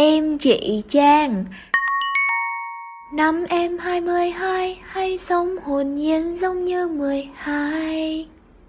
Em chị Trang. Năm em 22 Hay sống hồn nhiên giống như 12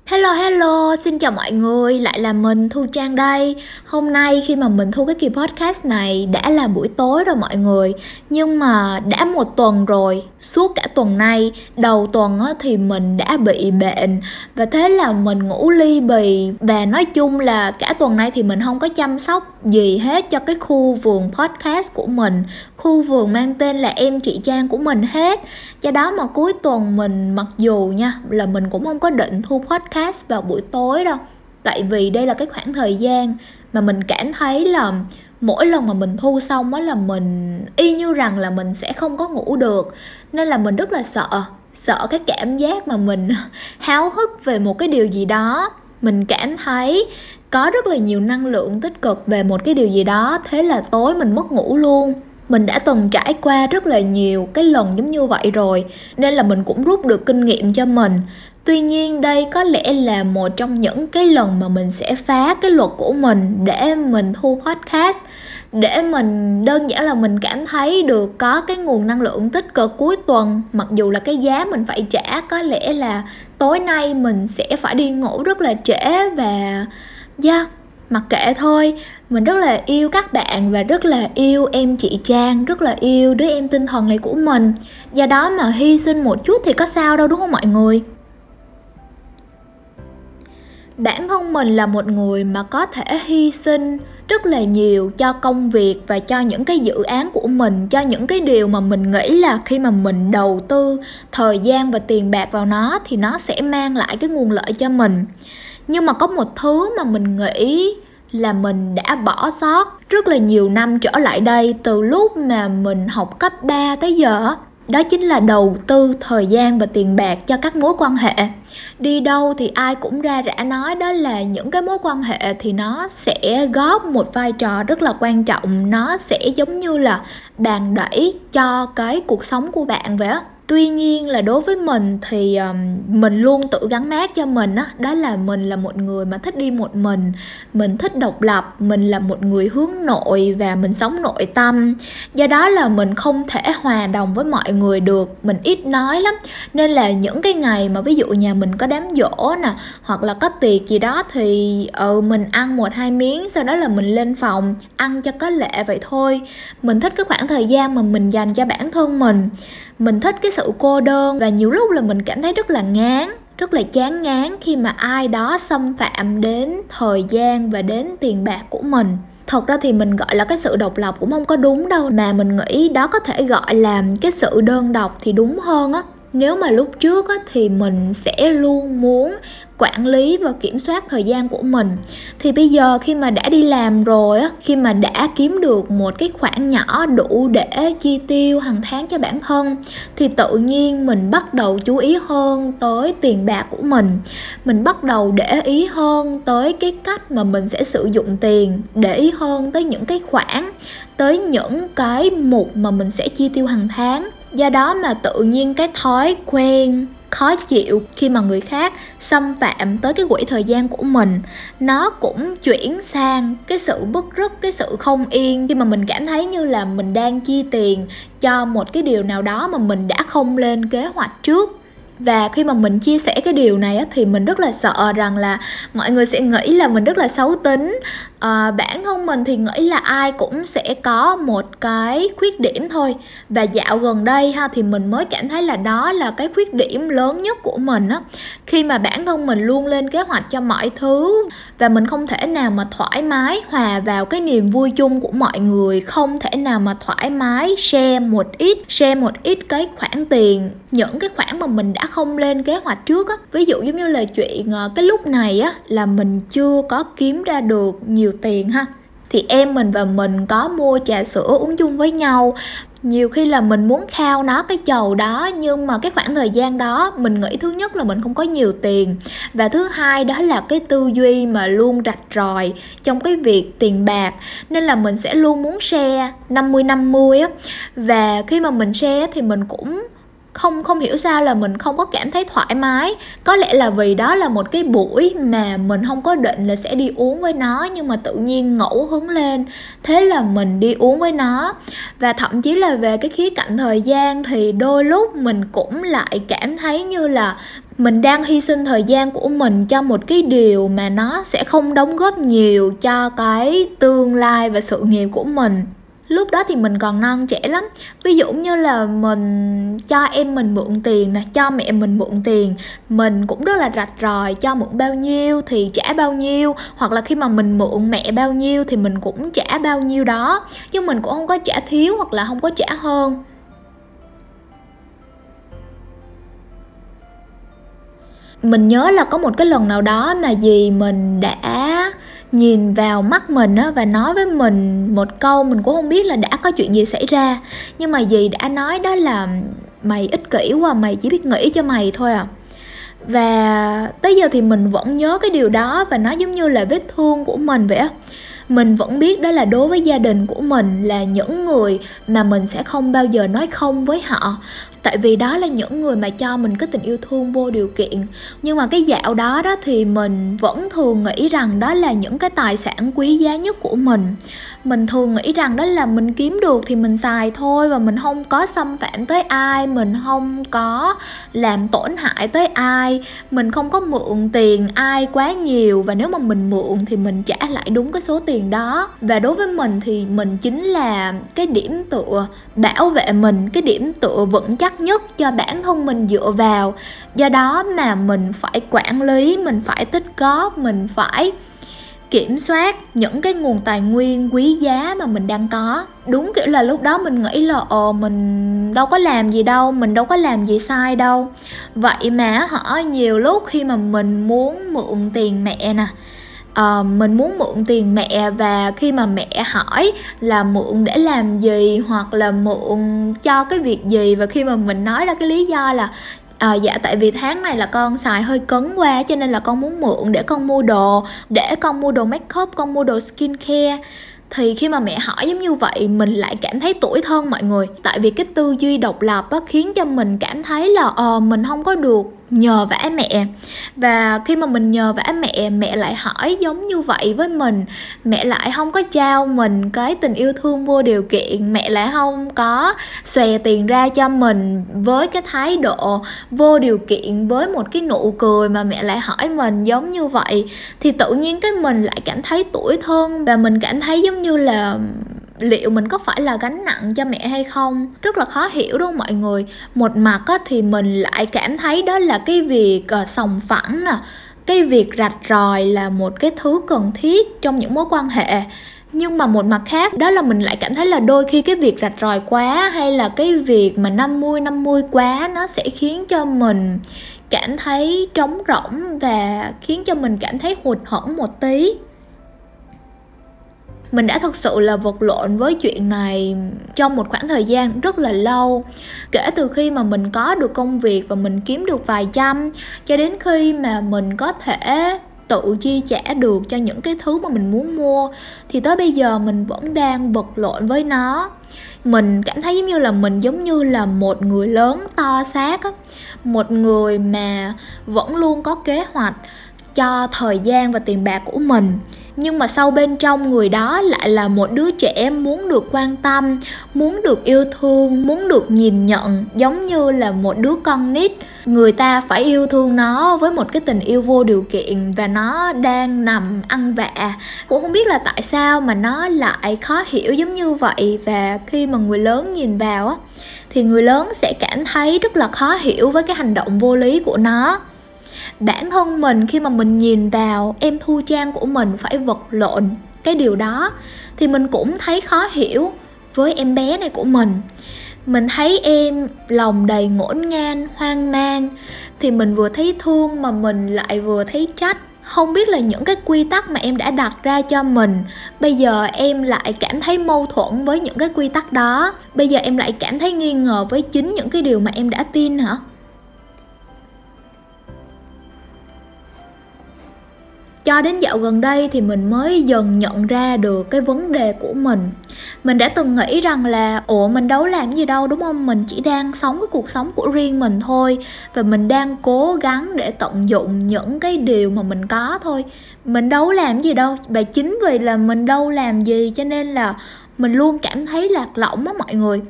Hello hello, xin chào mọi người, lại là mình Thu Trang đây. Hôm nay khi mà mình thu cái kỳ podcast này đã là buổi tối rồi mọi người Nhưng mà đã một tuần rồi, suốt cả tuần nay Đầu tuần thì mình đã bị bệnh. Và thế là mình ngủ ly bì Và nói chung là cả tuần nay thì mình không có chăm sóc gì hết cho cái khu vườn podcast của mình. Khu vườn mang tên là em chị Trang của mình hết. Do đó mà cuối tuần mình, mặc dù nha, là mình cũng không có định thu podcast vào buổi tối đâu. Tại vì đây là cái khoảng thời gian mà mình cảm thấy là mỗi lần mà mình thu xong á là mình, y như rằng là mình sẽ không có ngủ được. Nên là mình rất là sợ sợ cái cảm giác mà mình háo hức về một cái điều gì đó mình cảm thấy có rất là nhiều năng lượng tích cực về một cái điều gì đó, thế là tối mình mất ngủ luôn. Mình đã từng trải qua rất là nhiều cái lần giống như vậy rồi, nên là mình cũng rút được kinh nghiệm cho mình. Tuy nhiên đây có lẽ là một trong những cái lần mà mình sẽ phá cái luật của mình để mình thu podcast để mình, đơn giản là mình cảm thấy được có cái nguồn năng lượng tích cực cuối tuần. Mặc dù là cái giá mình phải trả, có lẽ là tối nay mình sẽ phải đi ngủ rất là trễ và yeah mặc kệ thôi. Mình rất là yêu các bạn và rất là yêu em chị trang, rất là yêu đứa em tinh thần này của mình. Do đó mà hy sinh một chút thì có sao đâu, đúng không mọi người? Bản thân mình là một người mà có thể hy sinh rất là nhiều cho công việc và cho những cái dự án của mình, cho những cái điều mà mình nghĩ là khi mà mình đầu tư thời gian và tiền bạc vào nó thì nó sẽ mang lại cái nguồn lợi cho mình. Nhưng mà có một thứ mà mình nghĩ là mình đã bỏ sót rất là nhiều năm trở lại đây, từ lúc mà mình học cấp 3 tới giờ đó chính là đầu tư thời gian và tiền bạc cho các mối quan hệ. Đi đâu thì ai cũng ra rã nói đó là những cái mối quan hệ thì nó sẽ góp một vai trò rất là quan trọng. Nó sẽ giống như là bàn đẩy cho cái cuộc sống của bạn vậy á tuy nhiên là đối với mình thì um, mình luôn tự gắn mát cho mình á đó, đó là mình là một người mà thích đi một mình mình thích độc lập mình là một người hướng nội và mình sống nội tâm. Do đó là mình không thể hòa đồng với mọi người được mình ít nói lắm. Nên là những cái ngày mà ví dụ nhà mình có đám dỗ nè hoặc là có tiệc gì đó thì ừ mình ăn một hai miếng sau đó là mình lên phòng ăn cho có lệ vậy thôi. Mình thích cái khoảng thời gian mà mình dành cho bản thân mình mình thích cái sự cô đơn và nhiều lúc là mình cảm thấy rất là ngán, rất là chán ngán khi mà ai đó xâm phạm đến thời gian và đến tiền bạc của mình. Thật ra thì mình gọi là cái sự độc lập cũng không có đúng đâu, mà mình nghĩ đó có thể gọi là cái sự đơn độc thì đúng hơn á nếu mà lúc trước á, thì mình sẽ luôn muốn quản lý và kiểm soát thời gian của mình. Thì bây giờ khi mà đã đi làm rồi á khi mà đã kiếm được một cái khoản nhỏ đủ để chi tiêu hàng tháng cho bản thân thì tự nhiên mình bắt đầu chú ý hơn tới tiền bạc của mình. Mình bắt đầu để ý hơn tới cái cách mà mình sẽ sử dụng tiền để ý hơn tới những cái khoản tới những cái mục mà mình sẽ chi tiêu hàng tháng do đó mà tự nhiên cái thói quen, khó chịu khi mà người khác xâm phạm tới cái quỹ thời gian của mình, nó cũng chuyển sang cái sự bức rứt, cái sự không yên. Khi mà mình cảm thấy như là mình đang chi tiền cho một cái điều nào đó mà mình đã không lên kế hoạch trước và khi mà mình chia sẻ cái điều này á, thì mình rất là sợ rằng là mọi người sẽ nghĩ là mình rất là xấu tính. À, bản thân mình thì nghĩ là ai cũng sẽ có một cái khuyết điểm thôi. Và dạo gần đây ha thì mình mới cảm thấy là đó là cái khuyết điểm lớn nhất của mình á. Khi mà bản thân mình luôn lên kế hoạch cho mọi thứ và mình không thể nào mà thoải mái hòa vào cái niềm vui chung của mọi người không thể nào mà thoải mái share một ít share một ít cái khoản tiền những cái khoản mà mình đã không lên kế hoạch trước á. Ví dụ giống như là chuyện ờ, cái lúc này á, là mình chưa có kiếm ra được nhiều tiền ha. Thì em mình và mình có mua trà sữa uống chung với nhau. Nhiều khi là mình muốn khao nó cái chầu đó, nhưng mà cái khoảng thời gian đó, mình nghĩ thứ nhất là mình không có nhiều tiền. Và thứ hai đó là cái tư duy mà luôn rạch ròi trong cái việc tiền bạc. Nên là mình sẽ luôn muốn share 50 50 á. Và khi mà mình share thì mình cũng không không hiểu sao là mình không có cảm thấy thoải mái. Có lẽ là vì đó là một cái buổi mà mình không có định là sẽ đi uống với nó, nhưng mà tự nhiên ngẫu hứng lên. Thế là mình đi uống với nó. Và thậm chí là về cái khía cạnh thời gian thì đôi lúc mình cũng lại cảm thấy như là mình đang hy sinh thời gian của mình cho một cái điều mà nó sẽ không đóng góp nhiều cho cái tương lai và sự nghiệp của mình lúc đó thì mình còn non trẻ lắm. Ví dụ như là mình cho em mình mượn tiền nè, cho mẹ mình mượn tiền, mình cũng rất là rạch ròi cho mượn bao nhiêu thì trả bao nhiêu, hoặc là khi mà mình mượn mẹ bao nhiêu thì mình cũng trả bao nhiêu đó. Chứ mình cũng không có trả thiếu hoặc là không có trả hơn. Mình nhớ là có một cái lần nào đó mà dì mình đã nhìn vào mắt mình á và nói với mình một câu mình cũng không biết là đã có chuyện gì xảy ra. Nhưng mà dì đã nói đó là, mày ích kỷ quá, mày chỉ biết nghĩ cho mày thôi à. Và tới giờ thì mình vẫn nhớ cái điều đó và nó giống như là vết thương của mình vậy á mình vẫn biết đó là đối với gia đình của mình là những người mà mình sẽ không bao giờ nói không với họ. Tại vì đó là những người mà cho mình cái tình yêu thương vô điều kiện. Nhưng mà cái dạo đó đó thì mình vẫn thường nghĩ rằng đó là những cái tài sản quý giá nhất của mình mình thường nghĩ rằng đó là mình kiếm được thì mình xài thôi và mình không có xâm phạm tới ai, mình không có làm tổn hại tới ai, mình không có mượn tiền ai quá nhiều và nếu mà mình mượn thì mình trả lại đúng cái số tiền đó. Và đối với mình thì mình chính là cái điểm tựa bảo vệ mình, cái điểm tựa vững chắc nhất cho bản thân mình dựa vào. Do đó mà mình phải quản lý, mình phải tích góp, mình phải kiểm soát những cái nguồn tài nguyên quý giá mà mình đang có. Đúng kiểu là lúc đó mình nghĩ là ồ mình đâu có làm gì đâu mình đâu có làm gì sai đâu. Vậy mà họ nhiều lúc khi mà mình muốn mượn tiền mẹ nè uh, mình muốn mượn tiền mẹ và khi mà mẹ hỏi là mượn để làm gì hoặc là mượn cho cái việc gì và khi mà mình nói ra cái lý do là à, dạ tại vì tháng này là con xài hơi cấn quá cho nên là con muốn mượn để con mua đồ để con mua đồ make up con mua đồ skin care thì khi mà mẹ hỏi giống như vậy mình lại cảm thấy tuổi thân mọi người. Tại vì cái tư duy độc lập á, khiến cho mình cảm thấy là ờ mình không có được nhờ vả mẹ. Và khi mà mình nhờ vả mẹ mẹ lại hỏi giống như vậy với mình. Mẹ lại không có trao mình cái tình yêu thương vô điều kiện. Mẹ lại không có xòe tiền ra cho mình với cái thái độ vô điều kiện, với một cái nụ cười mà mẹ lại hỏi mình giống như vậy. Thì tự nhiên cái mình lại cảm thấy tuổi thân và mình cảm thấy giống như là liệu mình có phải là gánh nặng cho mẹ hay không? Rất là khó hiểu đúng không mọi người? Một mặt á, thì mình lại cảm thấy đó là cái việc uh, sòng phẳng nè cái việc rạch ròi là một cái thứ cần thiết trong những mối quan hệ. Nhưng mà một mặt khác đó là mình lại cảm thấy là đôi khi cái việc rạch ròi quá hay là cái việc mà 50 50 quá nó sẽ khiến cho mình cảm thấy trống rỗng và khiến cho mình cảm thấy hụt hẫng một tí mình đã thực sự là vật lộn với chuyện này trong một khoảng thời gian rất là lâu. Kể từ khi mà mình có được công việc và mình kiếm được vài trăm, cho đến khi mà mình có thể tự chi trả được cho những cái thứ mà mình muốn mua, thì tới bây giờ mình vẫn đang vật lộn với nó. Mình cảm thấy giống như là mình giống như là một người lớn to xác á, một người mà vẫn luôn có kế hoạch cho thời gian và tiền bạc của mình. Nhưng mà sau bên trong người đó lại là một đứa trẻ muốn được quan tâm, muốn được yêu thương, muốn được nhìn nhận, giống như là một đứa con nít. Người ta phải yêu thương nó với một cái tình yêu vô điều kiện và nó đang nằm ăn vạ. Cũng không biết là tại sao mà nó lại khó hiểu giống như vậy. Và khi mà người lớn nhìn vào á, thì người lớn sẽ cảm thấy rất là khó hiểu với cái hành động vô lý của nó bản thân mình khi mà mình nhìn vào em thu trang của mình phải vật lộn cái điều đó, thì mình cũng thấy khó hiểu với em bé này của mình. Mình thấy em lòng đầy ngổn ngang, hoang mang, thì mình vừa thấy thương mà mình lại vừa thấy trách. Không biết là những cái quy tắc mà em đã đặt ra cho mình, bây giờ em lại cảm thấy mâu thuẫn với những cái quy tắc đó. Bây giờ em lại cảm thấy nghi ngờ với chính những cái điều mà em đã tin hả? Cho đến dạo gần đây thì mình mới dần nhận ra được cái vấn đề của mình. Mình đã từng nghĩ rằng là, ủa, mình đâu làm gì đâu, đúng không? Mình chỉ đang sống cái cuộc sống của riêng mình thôi. Và mình đang cố gắng để tận dụng những cái điều mà mình có thôi. Mình đâu làm gì đâu, và chính vì là mình đâu làm gì cho nên là mình luôn cảm thấy lạc lõng á mọi người.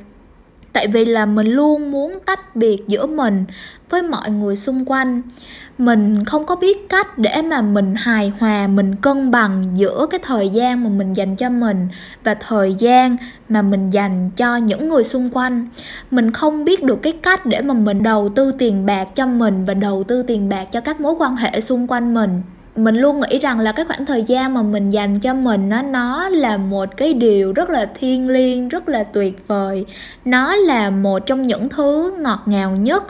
Tại vì là mình luôn muốn tách biệt giữa mình với mọi người xung quanh mình không có biết cách để mà mình hài hòa, mình cân bằng giữa cái thời gian mà mình dành cho mình và thời gian mà mình dành cho những người xung quanh. Mình không biết được cái cách để mà mình đầu tư tiền bạc cho mình và đầu tư tiền bạc cho các mối quan hệ xung quanh mình. Mình luôn nghĩ rằng là cái khoảng thời gian mà mình dành cho mình nó nó là một cái điều rất là thiêng liêng, rất là tuyệt vời. Nó là một trong những thứ ngọt ngào nhất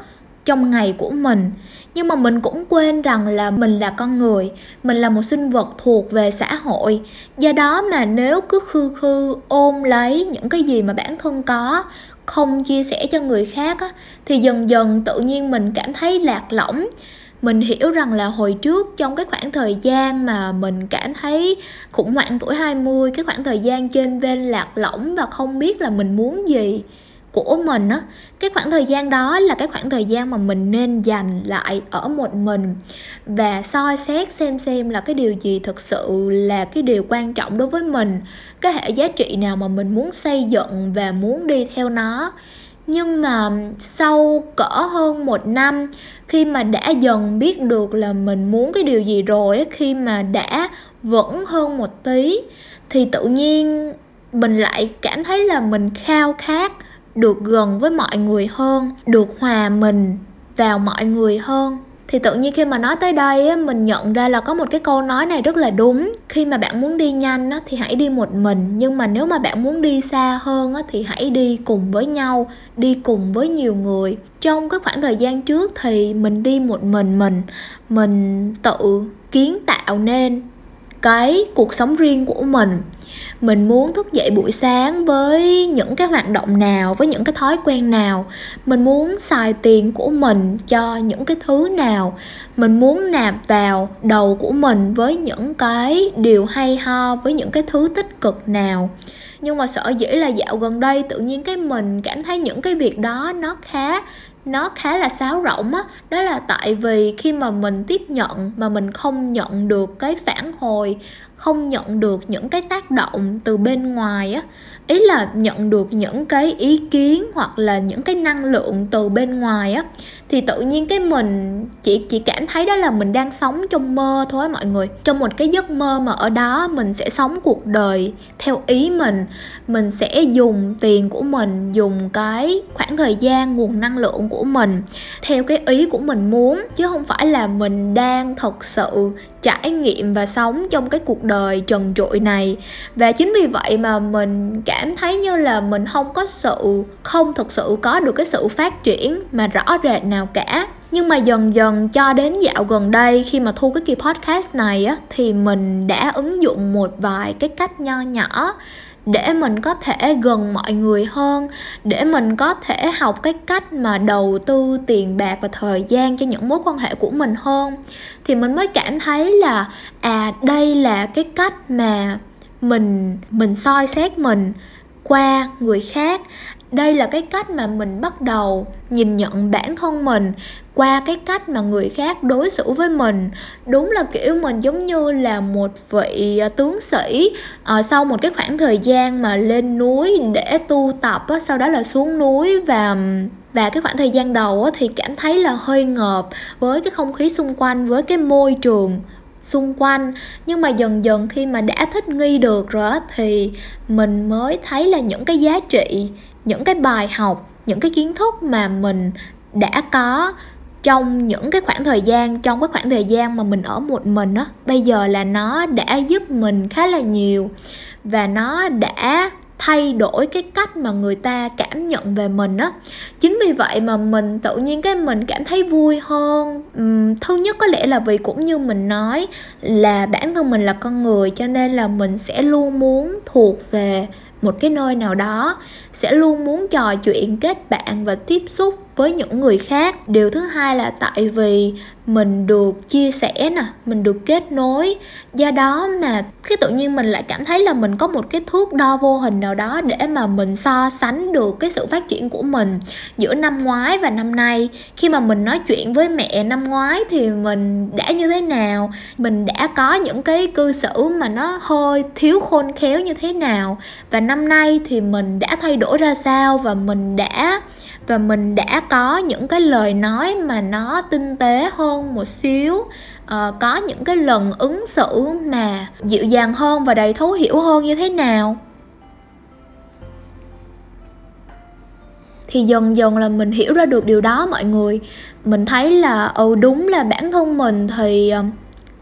trong ngày của mình. Nhưng mà mình cũng quên rằng là mình là con người mình là một sinh vật thuộc về xã hội. Do đó mà nếu cứ khư khư ôm lấy những cái gì mà bản thân có không chia sẻ cho người khác á, thì dần dần tự nhiên mình cảm thấy lạc lõng. Mình hiểu rằng là hồi trước trong cái khoảng thời gian mà mình cảm thấy khủng hoảng tuổi 20 cái khoảng thời gian trên ven lạc lõng và không biết là mình muốn gì của mình á, cái khoảng thời gian đó là cái khoảng thời gian mà mình nên dành lại ở một mình. Và soi xét xem xem là cái điều gì thực sự là cái điều quan trọng đối với mình, cái hệ giá trị nào mà mình muốn xây dựng và muốn đi theo nó. Nhưng mà sau cỡ hơn một năm, khi mà đã dần biết được là mình muốn cái điều gì rồi khi mà đã vững hơn một tí, thì tự nhiên mình lại cảm thấy là mình khao khát được gần với mọi người hơn được hòa mình vào mọi người hơn. Thì tự nhiên khi mà nói tới đây á, mình nhận ra là có một cái câu nói này rất là đúng. Khi mà bạn muốn đi nhanh á, thì hãy đi một mình. Nhưng mà nếu mà bạn muốn đi xa hơn á, thì hãy đi cùng với nhau đi cùng với nhiều người. Trong cái khoảng thời gian trước thì mình đi một mình mình mình tự kiến tạo nên cái cuộc sống riêng của mình. Mình muốn thức dậy buổi sáng với những cái hoạt động nào, với những cái thói quen nào. Mình muốn xài tiền của mình cho những cái thứ nào. Mình muốn nạp vào đầu của mình với những cái điều hay ho, với những cái thứ tích cực nào. Nhưng mà sợ dĩ là dạo gần đây tự nhiên cái mình cảm thấy những cái việc đó nó khá nó khá là sáo rỗng á. Đó là tại vì khi mà mình tiếp nhận mà mình không nhận được cái phản hồi, không nhận được những cái tác động từ bên ngoài á ý là nhận được những cái ý kiến hoặc là những cái năng lượng từ bên ngoài á, thì tự nhiên cái mình, chỉ chỉ cảm thấy đó là mình đang sống trong mơ thôi mọi người. Trong một cái giấc mơ mà ở đó mình sẽ sống cuộc đời theo ý mình mình sẽ dùng tiền của mình, dùng cái khoảng thời gian, nguồn năng lượng của mình theo cái ý của mình muốn, chứ không phải là mình đang thật sự trải nghiệm và sống trong cái cuộc đời trần trụi này. Và chính vì vậy mà mình cảm cảm thấy như là mình không có sự, không thực sự có được cái sự phát triển mà rõ rệt nào cả. Nhưng mà dần dần cho đến dạo gần đây, khi mà thu cái kỳ podcast này á, thì mình đã ứng dụng một vài cái cách nho nhỏ để mình có thể gần mọi người hơn, để mình có thể học cái cách mà đầu tư tiền bạc và thời gian cho những mối quan hệ của mình hơn. Thì mình mới cảm thấy là à đây là cái cách mà mình mình soi xét mình qua người khác. Đây là cái cách mà mình bắt đầu nhìn nhận bản thân mình qua cái cách mà người khác đối xử với mình. Đúng là kiểu mình giống như là một vị à, tướng sĩ à, sau một cái khoảng thời gian mà lên núi để tu tập á, sau đó là xuống núi và và cái khoảng thời gian đầu á, thì cảm thấy là hơi ngợp với cái không khí xung quanh với cái môi trường xung quanh. Nhưng mà dần dần khi mà đã thích nghi được rồi thì mình mới thấy là những cái giá trị, những cái bài học, những cái kiến thức mà mình đã có trong những cái khoảng thời gian, trong cái khoảng thời gian mà mình ở một mình á, bây giờ là nó đã giúp mình khá là nhiều và nó đã thay đổi cái cách mà người ta cảm nhận về mình á. Chính vì vậy mà mình tự nhiên cái mình cảm thấy vui hơn. Uhm, thứ nhất có lẽ là vì cũng như mình nói là bản thân mình là con người cho nên là mình sẽ luôn muốn thuộc về một cái nơi nào đó sẽ luôn muốn trò chuyện kết bạn và tiếp xúc với những người khác. Điều thứ hai là tại vì mình được chia sẻ nè, mình được kết nối. Do đó mà khi tự nhiên mình lại cảm thấy là mình có một cái thước đo vô hình nào đó để mà mình so sánh được cái sự phát triển của mình giữa năm ngoái và năm nay. Khi mà mình nói chuyện với mẹ năm ngoái thì mình đã như thế nào? Mình đã có những cái cư xử mà nó hơi thiếu khôn khéo như thế nào? Và năm nay thì mình đã thay đổi ra sao? Và mình đã, và mình đã có những cái lời nói mà nó tinh tế hơn một xíu. Uh, có những cái lần ứng xử mà dịu dàng hơn và đầy thấu hiểu hơn như thế nào? Thì dần dần là mình hiểu ra được điều đó mọi người. Mình thấy là ừ đúng là bản thân mình thì ờ,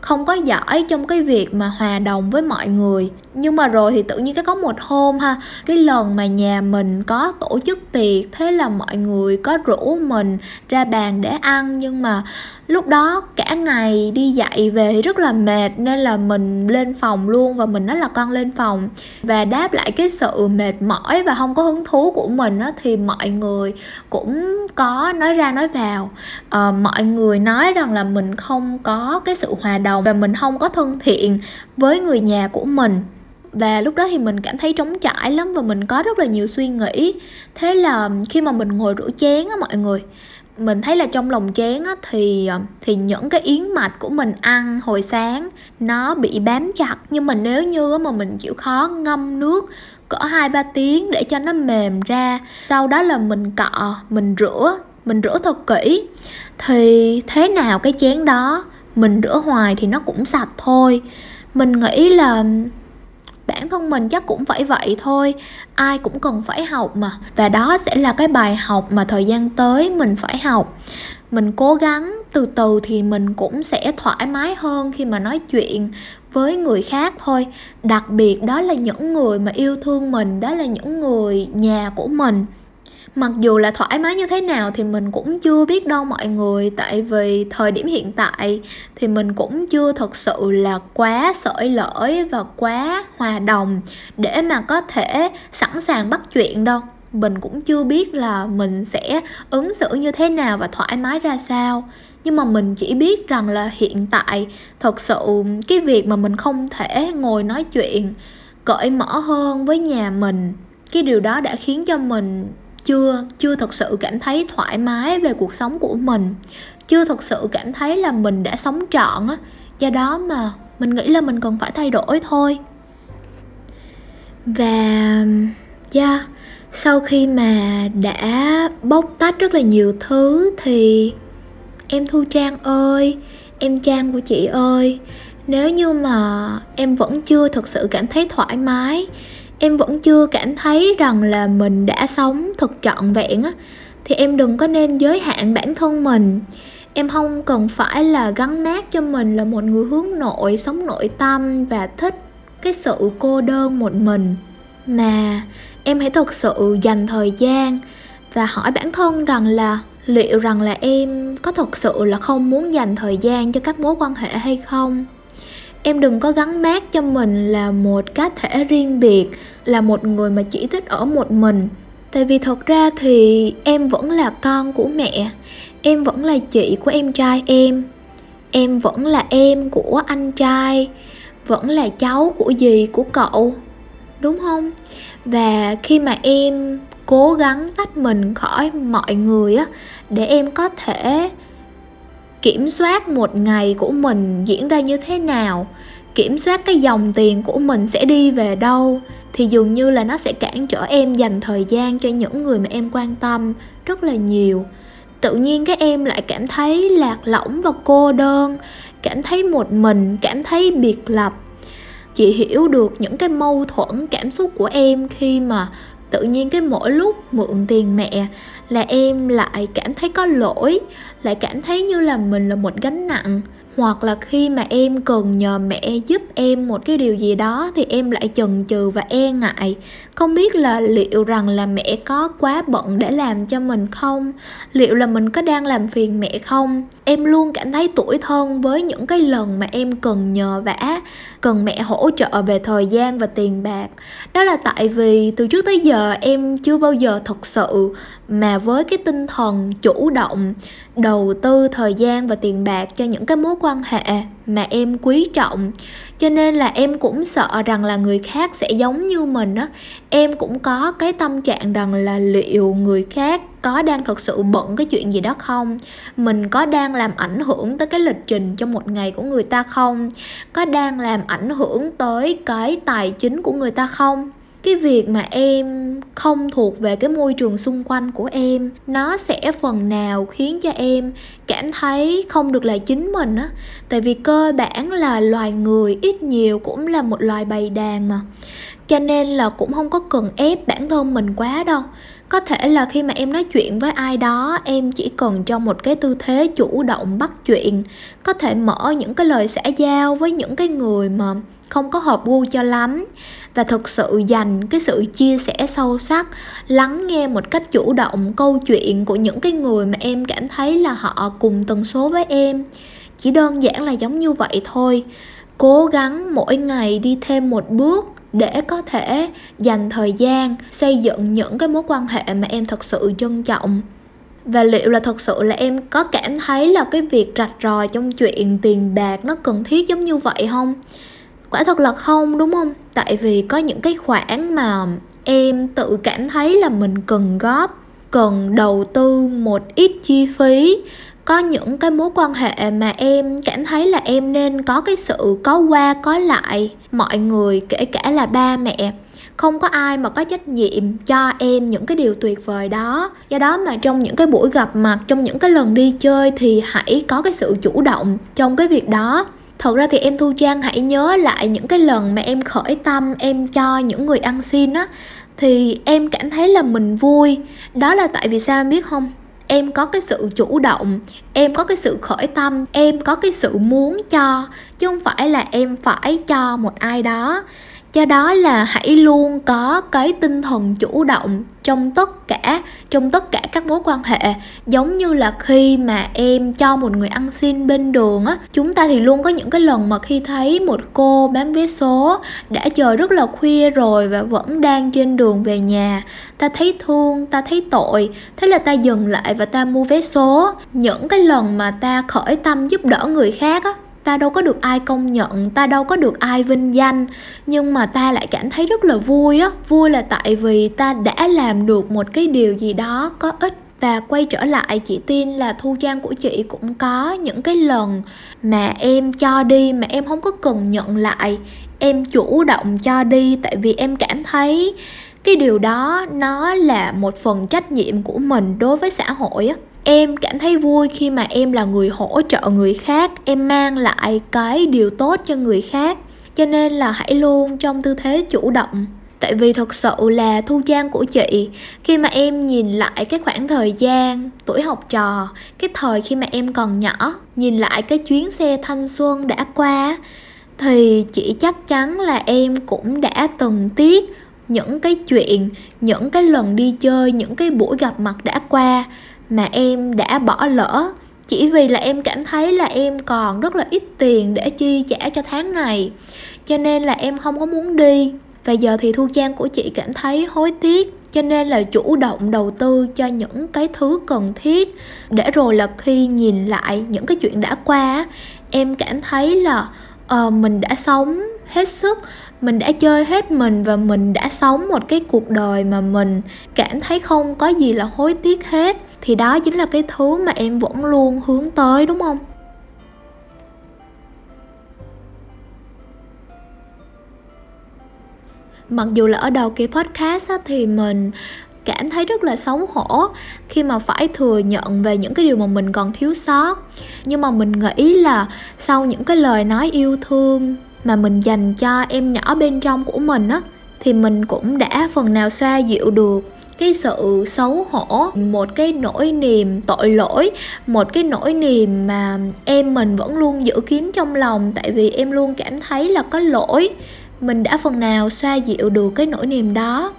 không có giỏi trong cái việc mà hòa đồng với mọi người nhưng mà rồi thì tự nhiên cái có một hôm ha cái lần mà nhà mình có tổ chức tiệc thế là mọi người có rủ mình ra bàn để ăn. Nhưng mà lúc đó cả ngày đi dạy về thì rất là mệt nên là mình lên phòng luôn và mình nói là con lên phòng. Và đáp lại cái sự mệt mỏi và không có hứng thú của mình á, thì mọi người cũng có nói ra nói vào. À, mọi người nói rằng là mình không có cái sự hòa đồng và mình không có thân thiện với người nhà của mình và lúc đó thì mình cảm thấy trống trải lắm và mình có rất là nhiều suy nghĩ. Thế là khi mà mình ngồi rửa chén á mọi người mình thấy là trong lòng chén á, thì ờ, thì những cái yến mạch của mình ăn hồi sáng nó bị bám chặt. Nhưng mà nếu như mà mình chịu khó ngâm nước cỡ hai ba tiếng để cho nó mềm ra sau đó là mình cọ mình rửa mình rửa thật kỹ thì thế nào cái chén đó mình rửa hoài thì nó cũng sạch thôi. Mình nghĩ là bản thân mình chắc cũng phải vậy thôi. Ai cũng cần phải học mà. Và đó sẽ là cái bài học mà thời gian tới mình phải học. Mình cố gắng, từ từ thì mình cũng sẽ thoải mái hơn khi mà nói chuyện với người khác thôi. Đặc biệt đó là những người mà yêu thương mình, đó là những người nhà của mình mặc dù là thoải mái như thế nào thì mình cũng chưa biết đâu mọi người. Tại vì thời điểm hiện tại thì mình cũng chưa thật sự là quá sởi lởi và quá hòa đồng để mà có thể sẵn sàng bắt chuyện đâu. Mình cũng chưa biết là mình sẽ ứng xử như thế nào và thoải mái ra sao. Nhưng mà mình chỉ biết rằng là hiện tại thật sự cái việc mà mình không thể ngồi nói chuyện, cởi mở hơn với nhà mình, cái điều đó đã khiến cho mình chưa chưa thật sự cảm thấy thoải mái về cuộc sống của mình chưa thật sự cảm thấy là mình đã sống trọn á. Do đó mà mình nghĩ là mình cần phải thay đổi thôi. Và yeah, sau khi mà đã bóc tách rất là nhiều thứ thì em thu trang ơi em trang của chị ơi nếu như mà em vẫn chưa thực sự cảm thấy thoải mái em vẫn chưa cảm thấy rằng là mình đã sống thật trọn vẹn á. Thì em đừng có nên giới hạn bản thân mình. Em không cần phải là gắn mát cho mình là một người hướng nội, sống nội tâm và thích cái sự cô đơn một mình. Mà em hãy thật sự dành thời gian và hỏi bản thân rằng là liệu rằng là em có thật sự là không muốn dành thời gian cho các mối quan hệ hay không? Em đừng có gắn mát cho mình là một cá thể riêng biệt, là một người mà chỉ thích ở một mình. Tại vì thật ra thì em vẫn là con của mẹ, em vẫn là chị của em trai em em vẫn là em của anh trai, vẫn là cháu của dì của cậu, đúng không? Và khi mà em cố gắng tách mình khỏi mọi người á, để em có thể kiểm soát một ngày của mình diễn ra như thế nào. Kiểm soát cái dòng tiền của mình sẽ đi về đâu, thì dường như là nó sẽ cản trở em dành thời gian cho những người mà em quan tâm rất là nhiều. Tự nhiên các em lại cảm thấy lạc lõng và cô đơn, cảm thấy một mình, cảm thấy biệt lập. Chị hiểu được những cái mâu thuẫn, cảm xúc của em khi mà tự nhiên cái mỗi lúc mượn tiền mẹ là em lại cảm thấy có lỗi, lại cảm thấy như là mình là một gánh nặng. Hoặc là khi mà em cần nhờ mẹ giúp em một cái điều gì đó thì em lại chần chừ và e ngại. Không biết là liệu rằng là mẹ có quá bận để làm cho mình không? Liệu là mình có đang làm phiền mẹ không? Em luôn cảm thấy tuổi thân với những cái lần mà em cần nhờ vả, cần mẹ hỗ trợ về thời gian và tiền bạc. Đó là tại vì từ trước tới giờ em chưa bao giờ thật sự mà với cái tinh thần chủ động, đầu tư thời gian và tiền bạc cho những cái mối quan hệ mà em quý trọng cho nên là em cũng sợ rằng là người khác sẽ giống như mình á. Em cũng có cái tâm trạng rằng là liệu người khác có đang thật sự bận cái chuyện gì đó không? Mình có đang làm ảnh hưởng tới cái lịch trình trong một ngày của người ta không? Có đang làm ảnh hưởng tới cái tài chính của người ta không? Cái việc mà em không thuộc về cái môi trường xung quanh của em, nó sẽ phần nào khiến cho em cảm thấy không được là chính mình á. Tại vì cơ bản là loài người ít nhiều cũng là một loài bầy đàn mà. Cho nên là cũng không có cần ép bản thân mình quá đâu có thể là khi mà em nói chuyện với ai đó, em chỉ cần trong một cái tư thế chủ động bắt chuyện. Có thể mở những cái lời xã giao với những cái người mà không có hợp gu cho lắm. Và thực sự dành cái sự chia sẻ sâu sắc, lắng nghe một cách chủ động câu chuyện của những cái người mà em cảm thấy là họ cùng tần số với em. Chỉ đơn giản là giống như vậy thôi. Cố gắng mỗi ngày đi thêm một bước để có thể dành thời gian xây dựng những cái mối quan hệ mà em thật sự trân trọng. Và liệu là thật sự là em có cảm thấy là cái việc rạch ròi trong chuyện tiền bạc nó cần thiết giống như vậy không? Quả thật là không, đúng không? Tại vì có những cái khoản mà em tự cảm thấy là mình cần góp, cần đầu tư một ít chi phí có những cái mối quan hệ mà em cảm thấy là em nên có cái sự có qua, có lại. Mọi người, kể cả là ba mẹ, không có ai mà có trách nhiệm cho em những cái điều tuyệt vời đó. Do đó mà trong những cái buổi gặp mặt, trong những cái lần đi chơi thì hãy có cái sự chủ động trong cái việc đó. Thật ra thì em thu trang hãy nhớ lại những cái lần mà em khởi tâm, em cho những người ăn xin á, thì em cảm thấy là mình vui. Đó là tại vì sao em biết không? Em có cái sự chủ động, em có cái sự khởi tâm, em có cái sự muốn cho, chứ không phải là em phải cho một ai đó do đó là hãy luôn có cái tinh thần chủ động trong tất cả, trong tất cả các mối quan hệ. Giống như là khi mà em cho một người ăn xin bên đường á, chúng ta thì luôn có những cái lần mà khi thấy một cô bán vé số đã chờ rất là khuya rồi và vẫn đang trên đường về nhà, ta thấy thương, ta thấy tội. Thế là ta dừng lại và ta mua vé số. Những cái lần mà ta khởi tâm giúp đỡ người khác á ta đâu có được ai công nhận, ta đâu có được ai vinh danh. Nhưng mà ta lại cảm thấy rất là vui á, vui là tại vì ta đã làm được một cái điều gì đó có ích. Và quay trở lại, chị tin là thu trang của chị cũng có những cái lần mà em cho đi mà em không có cần nhận lại. Em chủ động cho đi tại vì em cảm thấy cái điều đó nó là một phần trách nhiệm của mình đối với xã hội á em cảm thấy vui khi mà em là người hỗ trợ người khác, em mang lại cái điều tốt cho người khác. Cho nên là hãy luôn trong tư thế chủ động. Tại vì thật sự là thu trang của chị, khi mà em nhìn lại cái khoảng thời gian, tuổi học trò, cái thời khi mà em còn nhỏ, nhìn lại cái chuyến xe thanh xuân đã qua, thì chị chắc chắn là em cũng đã từng tiếc những cái chuyện, những cái lần đi chơi, những cái buổi gặp mặt đã qua mà em đã bỏ lỡ chỉ vì là em cảm thấy là em còn rất là ít tiền để chi trả cho tháng này. Cho nên là em không có muốn đi. Và giờ thì thu trang của chị cảm thấy hối tiếc cho nên là chủ động đầu tư cho những cái thứ cần thiết. Để rồi là khi nhìn lại những cái chuyện đã qua em cảm thấy là uh, mình đã sống hết sức mình đã chơi hết mình và mình đã sống một cái cuộc đời mà mình cảm thấy không có gì là hối tiếc hết. Thì đó chính là cái thứ mà em vẫn luôn hướng tới đúng không? Mặc dù là ở đầu cái podcast á, thì mình cảm thấy rất là xấu hổ khi mà phải thừa nhận về những cái điều mà mình còn thiếu sót. Nhưng mà mình nghĩ là sau những cái lời nói yêu thương mà mình dành cho em nhỏ bên trong của mình á, thì mình cũng đã phần nào xoa dịu được cái sự xấu hổ, một cái nỗi niềm tội lỗi, một cái nỗi niềm mà em mình vẫn luôn giữ kín trong lòng, tại vì em luôn cảm thấy là có lỗi mình đã phần nào xoa dịu được cái nỗi niềm đó.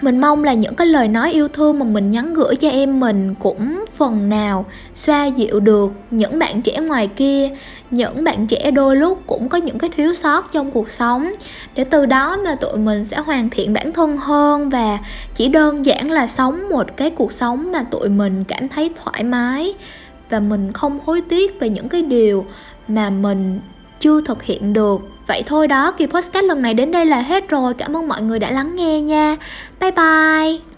Mình mong là những cái lời nói yêu thương mà mình nhắn gửi cho em mình cũng phần nào xoa dịu được. Những bạn trẻ ngoài kia, những bạn trẻ đôi lúc cũng có những cái thiếu sót trong cuộc sống. Để từ đó mà tụi mình sẽ hoàn thiện bản thân hơn và chỉ đơn giản là sống một cái cuộc sống mà tụi mình cảm thấy thoải mái. Và mình không hối tiếc về những cái điều mà mình chưa thực hiện được Vậy thôi đó, kỳ podcast lần này đến đây là hết rồi. Cảm ơn mọi người đã lắng nghe nha. Bye bye.